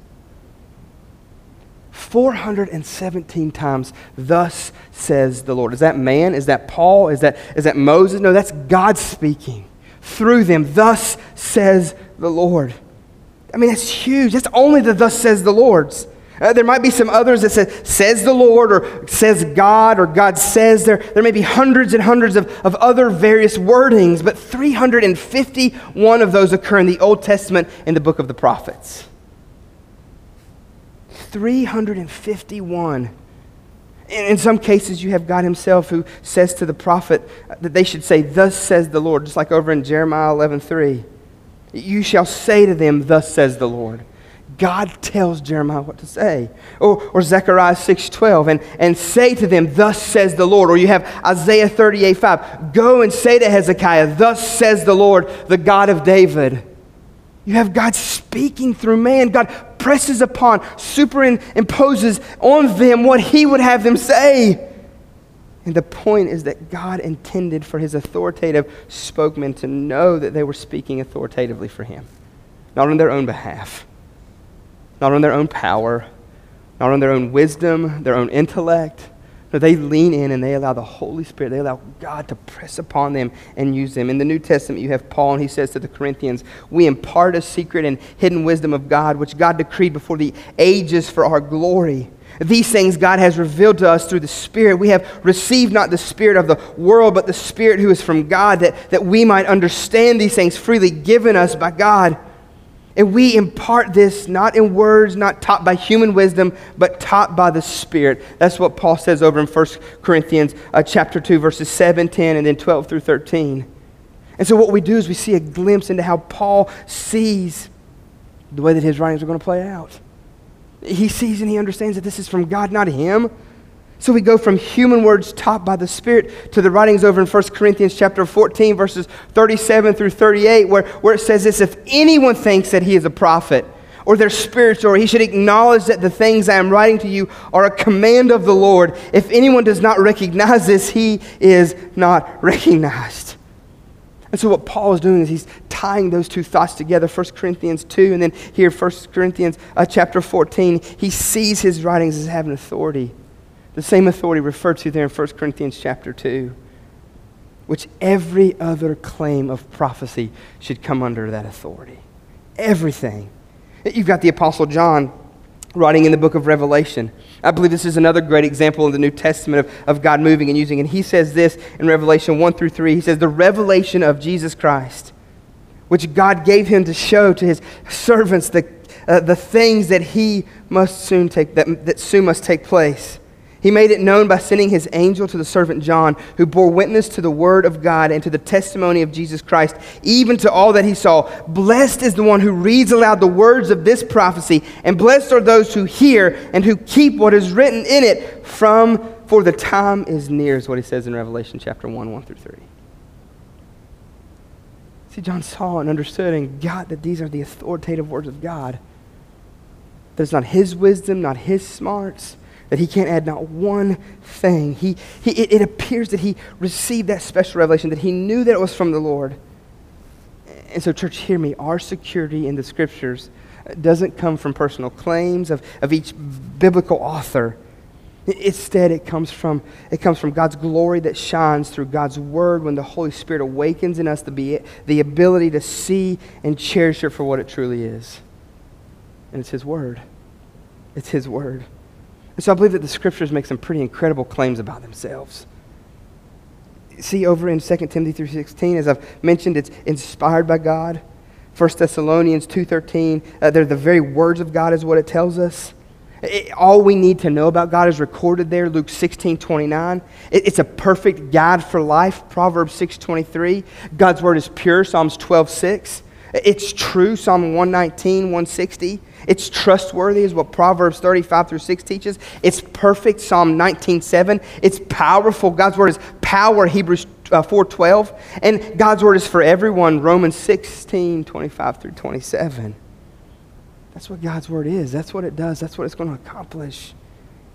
Speaker 1: 417 times, thus says the Lord. Is that man? Is that Paul? Is that, is that Moses? No, that's God speaking through them. Thus says the Lord. I mean, that's huge. That's only the thus says the Lord's. Uh, there might be some others that say, says the Lord or says God or God says. There, there may be hundreds and hundreds of, of other various wordings, but 351 of those occur in the Old Testament in the book of the prophets. 351. In, in some cases, you have God Himself who says to the prophet that they should say, Thus says the Lord, just like over in Jeremiah 11 3. You shall say to them, Thus says the Lord. God tells Jeremiah what to say. Or, or Zechariah 6.12, and, and say to them, Thus says the Lord. Or you have Isaiah 38, 5. Go and say to Hezekiah, Thus says the Lord, the God of David. You have God speaking through man. God presses upon, superimposes on them what he would have them say. And the point is that God intended for his authoritative spokesmen to know that they were speaking authoritatively for him, not on their own behalf, not on their own power, not on their own wisdom, their own intellect. No, they lean in and they allow the Holy Spirit, they allow God to press upon them and use them. In the New Testament, you have Paul, and he says to the Corinthians, We impart a secret and hidden wisdom of God, which God decreed before the ages for our glory. These things God has revealed to us through the Spirit. We have received not the Spirit of the world, but the Spirit who is from God, that, that we might understand these things freely given us by God. And we impart this not in words, not taught by human wisdom, but taught by the Spirit. That's what Paul says over in 1 Corinthians uh, chapter 2, verses 7, 10, and then 12 through 13. And so what we do is we see a glimpse into how Paul sees the way that his writings are going to play out. He sees and he understands that this is from God, not him. So we go from human words taught by the Spirit to the writings over in 1 Corinthians chapter 14, verses 37 through 38, where, where it says this If anyone thinks that he is a prophet or they're spiritual, he should acknowledge that the things I am writing to you are a command of the Lord. If anyone does not recognize this, he is not recognized. And so what Paul is doing is he's tying those two thoughts together 1 corinthians 2 and then here 1 corinthians uh, chapter 14 he sees his writings as having authority the same authority referred to there in 1 corinthians chapter 2 which every other claim of prophecy should come under that authority. Everything. You've got the apostle john writing in the book of Revelation. I believe this is another great example in the New Testament of, of God moving and using. And he says this in Revelation 1 through 3. He says, The revelation of Jesus Christ, which God gave him to show to his servants the, uh, the things that he must soon take, that, that soon must take place. He made it known by sending his angel to the servant John, who bore witness to the word of God and to the testimony of Jesus Christ, even to all that he saw. Blessed is the one who reads aloud the words of this prophecy, and blessed are those who hear and who keep what is written in it from for the time is near, is what he says in Revelation chapter 1, 1 through 3. See, John saw and understood and got that these are the authoritative words of God. That it's not his wisdom, not his smarts that he can't add not one thing. He, he, it, it appears that he received that special revelation, that he knew that it was from the Lord. And so, church, hear me. Our security in the scriptures doesn't come from personal claims of, of each biblical author. Instead, it comes, from, it comes from God's glory that shines through God's word when the Holy Spirit awakens in us the, be, the ability to see and cherish it for what it truly is. And it's His word. It's His word. And so I believe that the scriptures make some pretty incredible claims about themselves. See over in 2 Timothy 3.16, as I've mentioned, it's inspired by God. 1 Thessalonians 2.13, uh, they're the very words of God is what it tells us. It, all we need to know about God is recorded there, Luke 16.29. It, it's a perfect guide for life, Proverbs 6.23. God's word is pure, Psalms 12.6. It's true, Psalm 119, 160. It's trustworthy, is what Proverbs 35 through 6 teaches. It's perfect, Psalm 19, 7. It's powerful. God's word is power, Hebrews uh, 4, 12. And God's word is for everyone, Romans 16, 25 through 27. That's what God's word is. That's what it does. That's what it's going to accomplish.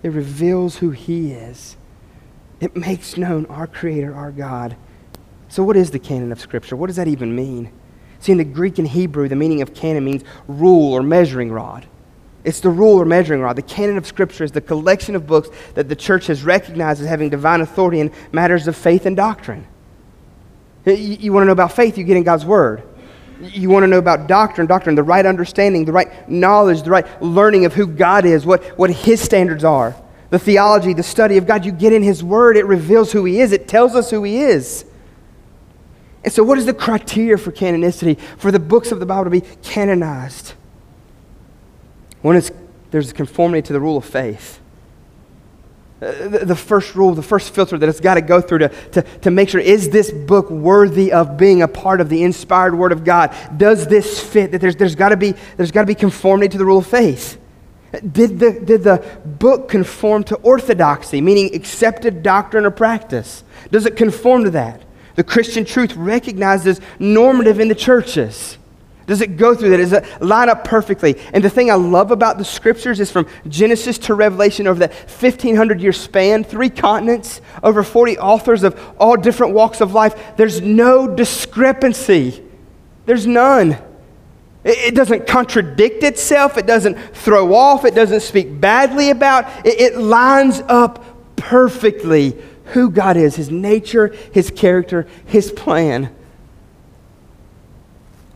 Speaker 1: It reveals who He is. It makes known our Creator, our God. So, what is the canon of Scripture? What does that even mean? See, in the Greek and Hebrew, the meaning of canon means rule or measuring rod. It's the rule or measuring rod. The canon of Scripture is the collection of books that the church has recognized as having divine authority in matters of faith and doctrine. You, you want to know about faith, you get in God's Word. You want to know about doctrine, doctrine, the right understanding, the right knowledge, the right learning of who God is, what, what His standards are. The theology, the study of God, you get in His Word. It reveals who He is, it tells us who He is. And so, what is the criteria for canonicity, for the books of the Bible to be canonized? One is there's conformity to the rule of faith. Uh, the, the, first rule, the first filter that it's got to go through to, to, to make sure is this book worthy of being a part of the inspired Word of God? Does this fit? That there's, there's got to be there's got to be conformity to the rule of faith. Did the, did the book conform to orthodoxy, meaning accepted doctrine or practice? Does it conform to that? The Christian truth recognized as normative in the churches? Does it go through that? Does it line up perfectly? And the thing I love about the scriptures is from Genesis to Revelation over that 1,500 year span, three continents, over 40 authors of all different walks of life. There's no discrepancy. There's none. It doesn't contradict itself. It doesn't throw off. It doesn't speak badly about. It lines up perfectly who God is, his nature, his character, his plan.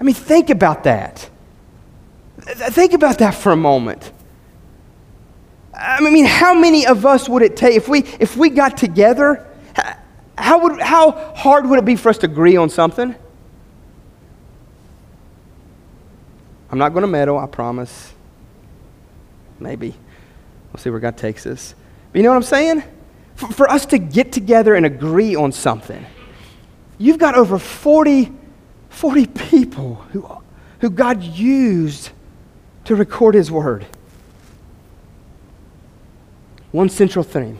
Speaker 1: I mean, think about that. Think about that for a moment. I mean, how many of us would it take if we if we got together? How would how hard would it be for us to agree on something? I'm not going to meddle, I promise. Maybe. We'll see where God takes us. But you know what I'm saying? For, for us to get together and agree on something, you've got over 40, 40 people who, who God used to record His Word. One central theme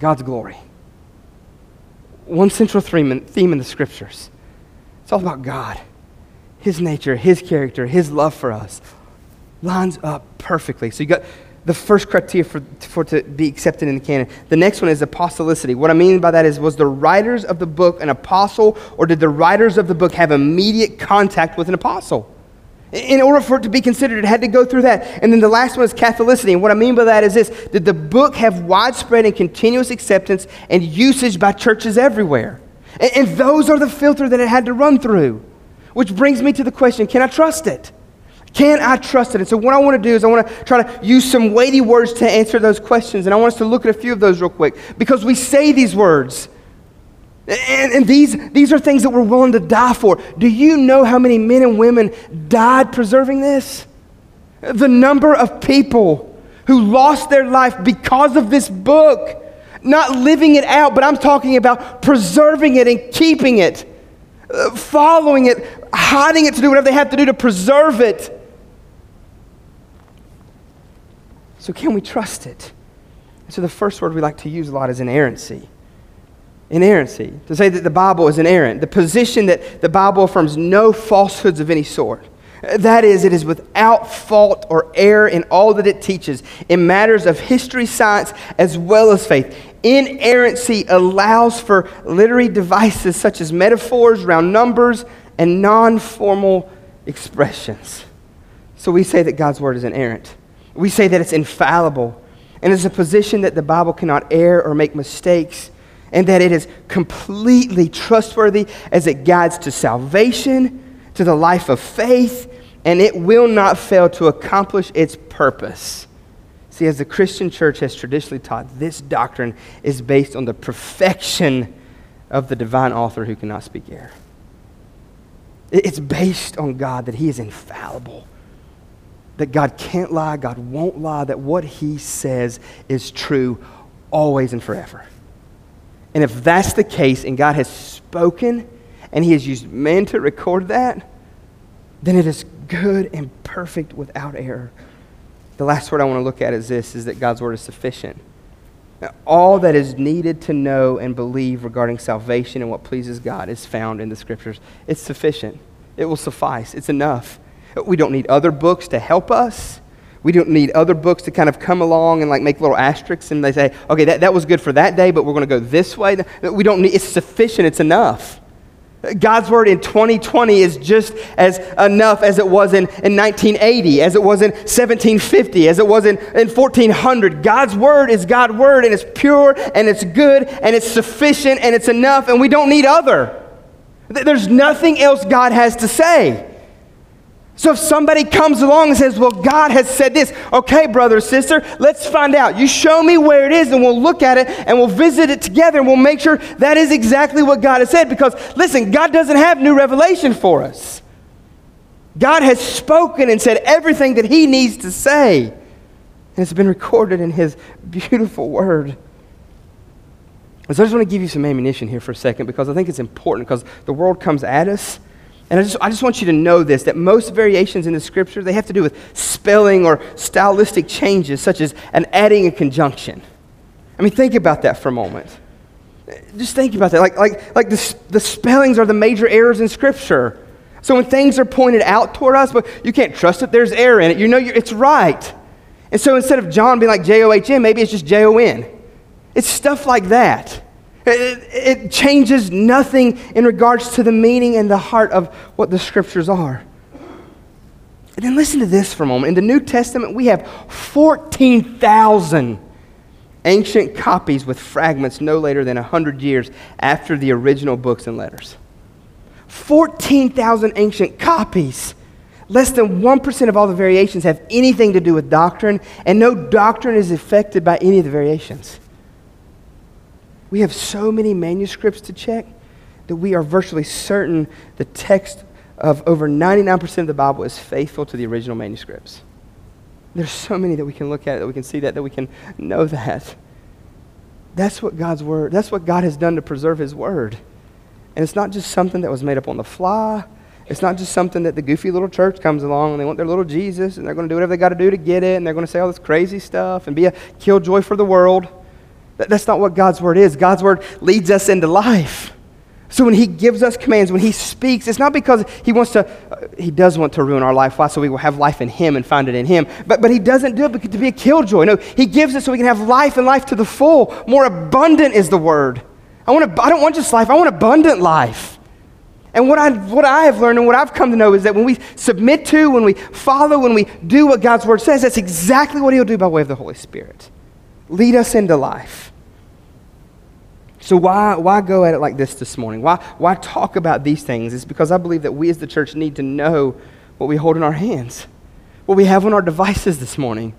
Speaker 1: God's glory. One central theme in, theme in the Scriptures. It's all about God, His nature, His character, His love for us. Lines up perfectly. So you got the first criteria for, for to be accepted in the canon. The next one is apostolicity. What I mean by that is, was the writers of the book an apostle, or did the writers of the book have immediate contact with an apostle? In order for it to be considered, it had to go through that. And then the last one is Catholicity. And what I mean by that is this Did the book have widespread and continuous acceptance and usage by churches everywhere? And, and those are the filter that it had to run through. Which brings me to the question can I trust it? Can I trust it? And so, what I want to do is, I want to try to use some weighty words to answer those questions. And I want us to look at a few of those real quick because we say these words. And, and, these, these are things that we're willing to die for. Do you know how many men and women died preserving this? The number of people who lost their life because of this book. Not living it out, but I'm talking about preserving it and keeping it, uh, following it, hiding it to do whatever they have to do to preserve it. So, can we trust it? So, the first word we like to use a lot is inerrancy. Inerrancy. To say that the Bible is inerrant. The position that the Bible affirms no falsehoods of any sort. That is, it is without fault or error in all that it teaches in matters of history, science, as well as faith. Inerrancy allows for literary devices such as metaphors, round numbers, and non formal expressions. So we say that God's word is inerrant. We say that it's infallible and it's a position that the Bible cannot err or make mistakes, and that it is completely trustworthy as it guides to salvation, to the life of faith, and it will not fail to accomplish its purpose. See, as the Christian church has traditionally taught, this doctrine is based on the perfection of the divine author who cannot speak error. It's based on God that He is infallible that God can't lie, God won't lie, that what He says is true always and forever. And if that's the case, and God has spoken, and He has used men to record that, then it is good and perfect without error. The last word I want to look at is this is that God's word is sufficient. Now, all that is needed to know and believe regarding salvation and what pleases God is found in the scriptures. It's sufficient. It will suffice. It's enough. We don't need other books to help us. We don't need other books to kind of come along and like make little asterisks and they say, okay, that, that was good for that day, but we're going to go this way. We don't need, it's sufficient, it's enough. God's word in 2020 is just as enough as it was in, in 1980, as it was in 1750, as it was in, in 1400. God's word is God's word, and it's pure, and it's good, and it's sufficient, and it's enough, and we don't need other. There's nothing else God has to say. So if somebody comes along and says, Well, God has said this, okay, brother sister, let's find out. You show me where it is, and we'll look at it and we'll visit it together and we'll make sure that is exactly what God has said. Because listen, God doesn't have new revelation for us. God has spoken and said everything that He needs to say. And it's been recorded in His beautiful word. So I just want to give you some ammunition here for a second because I think it's important because the world comes at us and I just, I just want you to know this that most variations in the scripture, they have to do with spelling or stylistic changes, such as an adding a conjunction. I mean, think about that for a moment. Just think about that. Like, like, like the, the spellings are the major errors in scripture. So when things are pointed out toward us, but you can't trust it, there's error in it. You know it's right. And so instead of John being like J O H N, maybe it's just J O N. It's stuff like that. It, it changes nothing in regards to the meaning and the heart of what the scriptures are. And then listen to this for a moment. In the New Testament, we have 14,000 ancient copies with fragments no later than 100 years after the original books and letters. 14,000 ancient copies. Less than 1% of all the variations have anything to do with doctrine, and no doctrine is affected by any of the variations. We have so many manuscripts to check that we are virtually certain the text of over 99% of the Bible is faithful to the original manuscripts. There's so many that we can look at, that we can see that, that we can know that. That's what God's word, that's what God has done to preserve his word. And it's not just something that was made up on the fly. It's not just something that the goofy little church comes along and they want their little Jesus and they're going to do whatever they got to do to get it and they're going to say all this crazy stuff and be a killjoy for the world. That's not what God's word is. God's word leads us into life. So when he gives us commands, when he speaks, it's not because he wants to, uh, he does want to ruin our life. Why? So we will have life in him and find it in him. But, but he doesn't do it to be a killjoy. No, he gives it so we can have life and life to the full. More abundant is the word. I, want to, I don't want just life, I want abundant life. And what I, what I have learned and what I've come to know is that when we submit to, when we follow, when we do what God's word says, that's exactly what he'll do by way of the Holy Spirit. Lead us into life. So, why, why go at it like this this morning? Why, why talk about these things? It's because I believe that we as the church need to know what we hold in our hands. what we have on our devices this morning.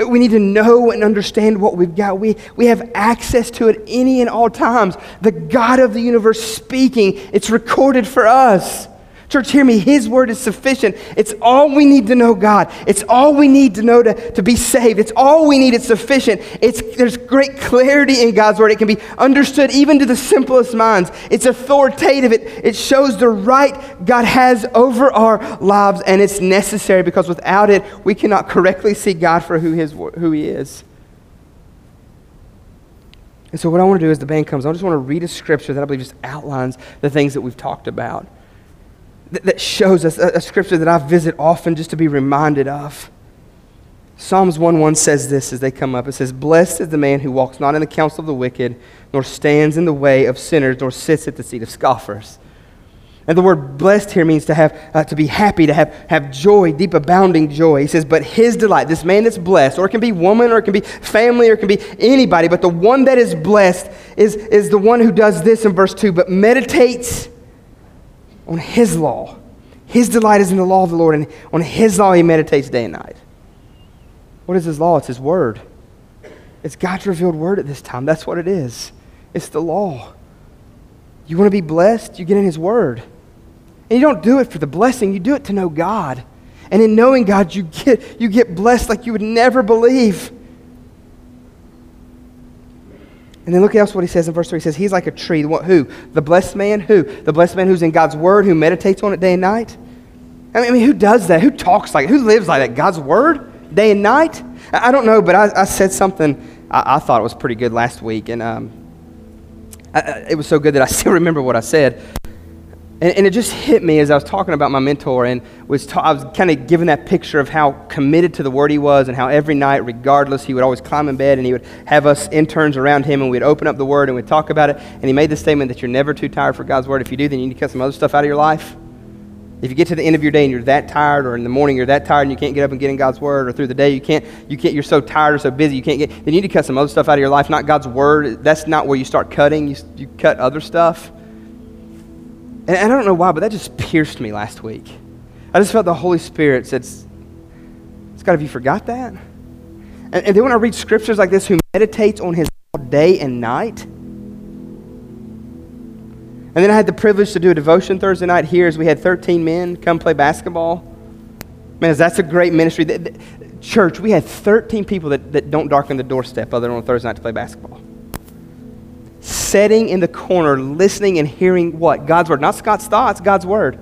Speaker 1: Uh, we need to know and understand what we've got. We, we have access to it any and all times. The God of the universe speaking, it's recorded for us. Church, hear me. His word is sufficient. It's all we need to know God. It's all we need to know to, to be saved. It's all we need. It's sufficient. It's, there's great clarity in God's word. It can be understood even to the simplest minds. It's authoritative. It, it shows the right God has over our lives, and it's necessary because without it, we cannot correctly see God for who, his, who He is. And so, what I want to do as the band comes, I just want to read a scripture that I believe just outlines the things that we've talked about that shows us a, a scripture that I visit often just to be reminded of. Psalms 1 1 says this as they come up. It says, Blessed is the man who walks not in the counsel of the wicked, nor stands in the way of sinners, nor sits at the seat of scoffers. And the word blessed here means to have uh, to be happy, to have, have joy, deep abounding joy. He says, but his delight, this man that's blessed, or it can be woman, or it can be family, or it can be anybody, but the one that is blessed is, is the one who does this in verse 2, but meditates on His law. His delight is in the law of the Lord, and on His law he meditates day and night. What is His law? It's His Word. It's God's revealed Word at this time. That's what it is. It's the law. You want to be blessed? You get in His Word. And you don't do it for the blessing, you do it to know God. And in knowing God, you get, you get blessed like you would never believe. And then look at else what he says in verse 3. He says, He's like a tree. Who? The blessed man? Who? The blessed man who's in God's word, who meditates on it day and night? I mean, who does that? Who talks like Who lives like that? God's word, day and night? I don't know, but I, I said something I, I, thought was pretty good last week. And um, I, it was so good that I still remember what I said. And, and, it just hit me as I was talking about my mentor and was ta- I was kind of giving that picture of how committed to the word he was and how every night, regardless, he would always climb in bed and he would have us interns around him and we'd open up the word and we'd talk about it. And he made the statement that you're never too tired for God's word. If you do, then you need to cut some other stuff out of your life. If you get to the end of your day and you're that tired, or in the morning you're that tired and you can't get up and get in God's word, or through the day you can't, you can't, you're so tired or so busy you can't get, then you need to cut some other stuff out of your life, not God's word. That's not where you start cutting. You, you cut other stuff. And I don't know why, but that just pierced me last week. I just felt the Holy Spirit said, Scott, have you forgot that? And, and then when I read scriptures like this, who meditates on his day and night, and then I had the privilege to do a devotion Thursday night here as we had 13 men come play basketball. Man, that's a great ministry. Church, we had 13 people that, that don't darken the doorstep other than on Thursday night to play basketball sitting in the corner, listening and hearing what? God's word. Not Scott's thoughts, God's word.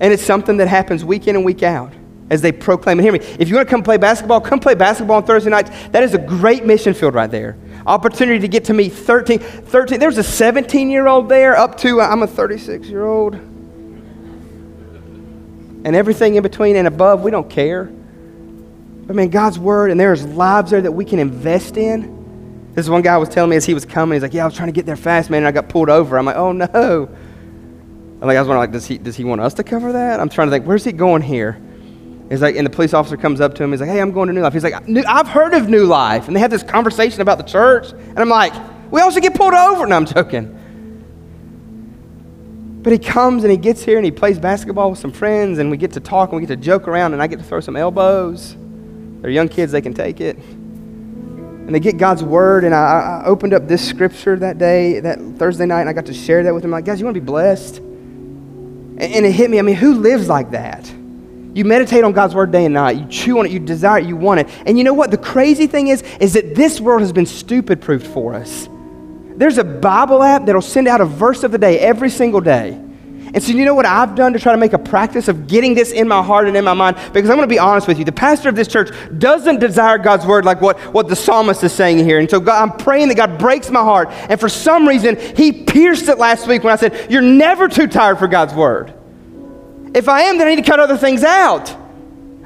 Speaker 1: And it's something that happens week in and week out as they proclaim and hear me. If you want to come play basketball, come play basketball on Thursday nights. That is a great mission field right there. Opportunity to get to meet 13. 13 there's a 17 year old there up to, uh, I'm a 36 year old. And everything in between and above, we don't care. But man, God's word, and there's lives there that we can invest in. This one guy was telling me as he was coming, he's like, Yeah, I was trying to get there fast, man, and I got pulled over. I'm like, Oh no. I'm like, I was wondering, like, does he, does he want us to cover that? I'm trying to think, where's he going here? He's like, and the police officer comes up to him. He's like, hey, I'm going to New Life. He's like, I've heard of New Life. And they have this conversation about the church. And I'm like, we also get pulled over. No, I'm joking. But he comes and he gets here and he plays basketball with some friends. And we get to talk and we get to joke around. And I get to throw some elbows. They're young kids, they can take it and they get God's word. And I, I, opened up this scripture that day, that Thursday night, and I got to share that with them. Like, guys, you want to be blessed? And, and it hit me. I mean, who lives like that? You meditate on God's word day and night. You chew on it. You desire it. You want it. And you know what? The crazy thing is, is that this world has been stupid proofed for us. There's a Bible app that'll send out a verse of the day every single day. And so, you know what I've done to try to make a practice of getting this in my heart and in my mind? Because I'm going to be honest with you. The pastor of this church doesn't desire God's word like what, what the psalmist is saying here. And so, God, I'm praying that God breaks my heart. And for some reason, He pierced it last week when I said, You're never too tired for God's word. If I am, then I need to cut other things out.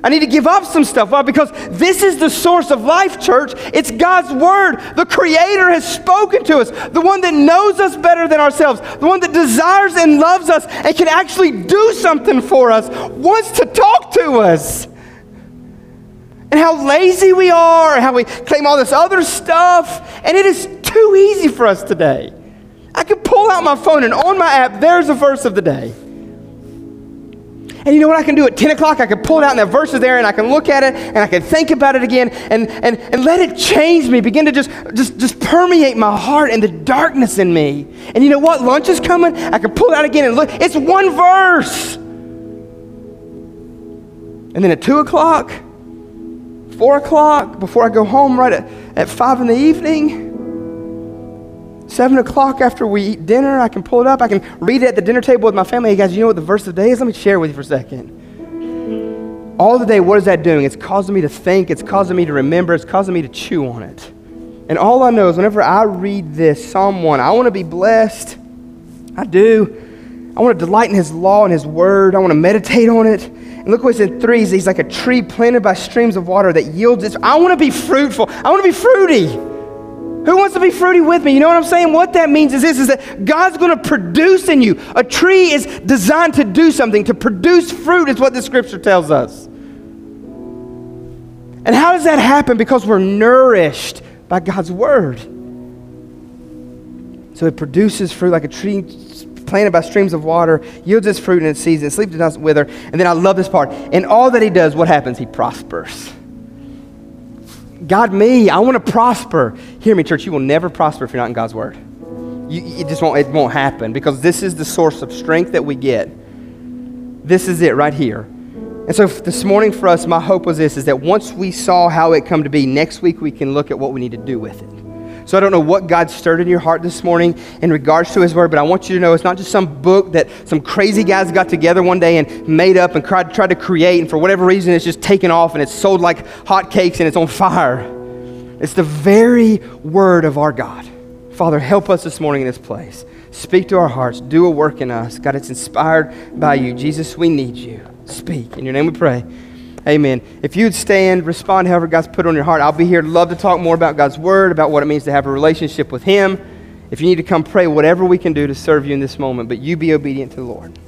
Speaker 1: I need to give up some stuff. Why? Because this is the source of life, church. It's God's Word. The Creator has spoken to us. The one that knows us better than ourselves. The one that desires and loves us and can actually do something for us, wants to talk to us. And how lazy we are, how we claim all this other stuff. And it is too easy for us today. I could pull out my phone and on my app, there's a verse of the day. And you know what I can do at 10 o'clock? I can pull it out and that verse is there and I can look at it and I can think about it again and, and, and let it change me, begin to just, just, just permeate my heart and the darkness in me. And you know what? Lunch is coming. I can pull it out again and look. It's one verse. And then at 2 o'clock, 4 o'clock, before I go home, right at, at 5 in the evening, Seven o'clock after we eat dinner, I can pull it up. I can read it at the dinner table with my family. Hey guys, you know what the verse of the day is? Let me share with you for a second. All the day, what is that doing? It's causing me to think, it's causing me to remember, it's causing me to chew on it. And all I know is whenever I read this, Psalm 1, I want to be blessed. I do. I want to delight in His law and His word. I want to meditate on it. And look what it's in three. He's like a tree planted by streams of water that yields its. I want to be fruitful. I want to be fruity. Who wants to be fruity with me? You know what I'm saying? What that means is this is that God's going to produce in you. A tree is designed to do something, to produce fruit is what the scripture tells us. And how does that happen? Because we're nourished by God's word. So it produces fruit like a tree planted by streams of water, yields its fruit in its season, sleeps and doesn't wither. And then I love this part. In all that he does, what happens? He prospers. God, me, I want to prosper. Hear me, church, you will never prosper if you're not in God's word. You, it just won't, it won't happen because this is the source of strength that we get. This is it right here. And so this morning for us, my hope was this, is that once we saw how it come to be, next week we can look at what we need to do with it. So I don't know what God stirred in your heart this morning in regards to His Word, but I want you to know it's not just some book that some crazy guys got together one day and made up and tried, tried to create, and for whatever reason it's just taken off and it's sold like hotcakes and it's on fire. It's the very Word of our God. Father, help us this morning in this place. Speak to our hearts. Do a work in us. God, it's inspired by you. Jesus, we need you. Speak. In your name we pray. Amen. If you'd stand, respond however God's put on your heart. I'll be here. Love to talk more about God's Word, about what it means to have a relationship with Him. If you need to come pray, whatever we can do to serve you in this moment, but you be obedient to the Lord.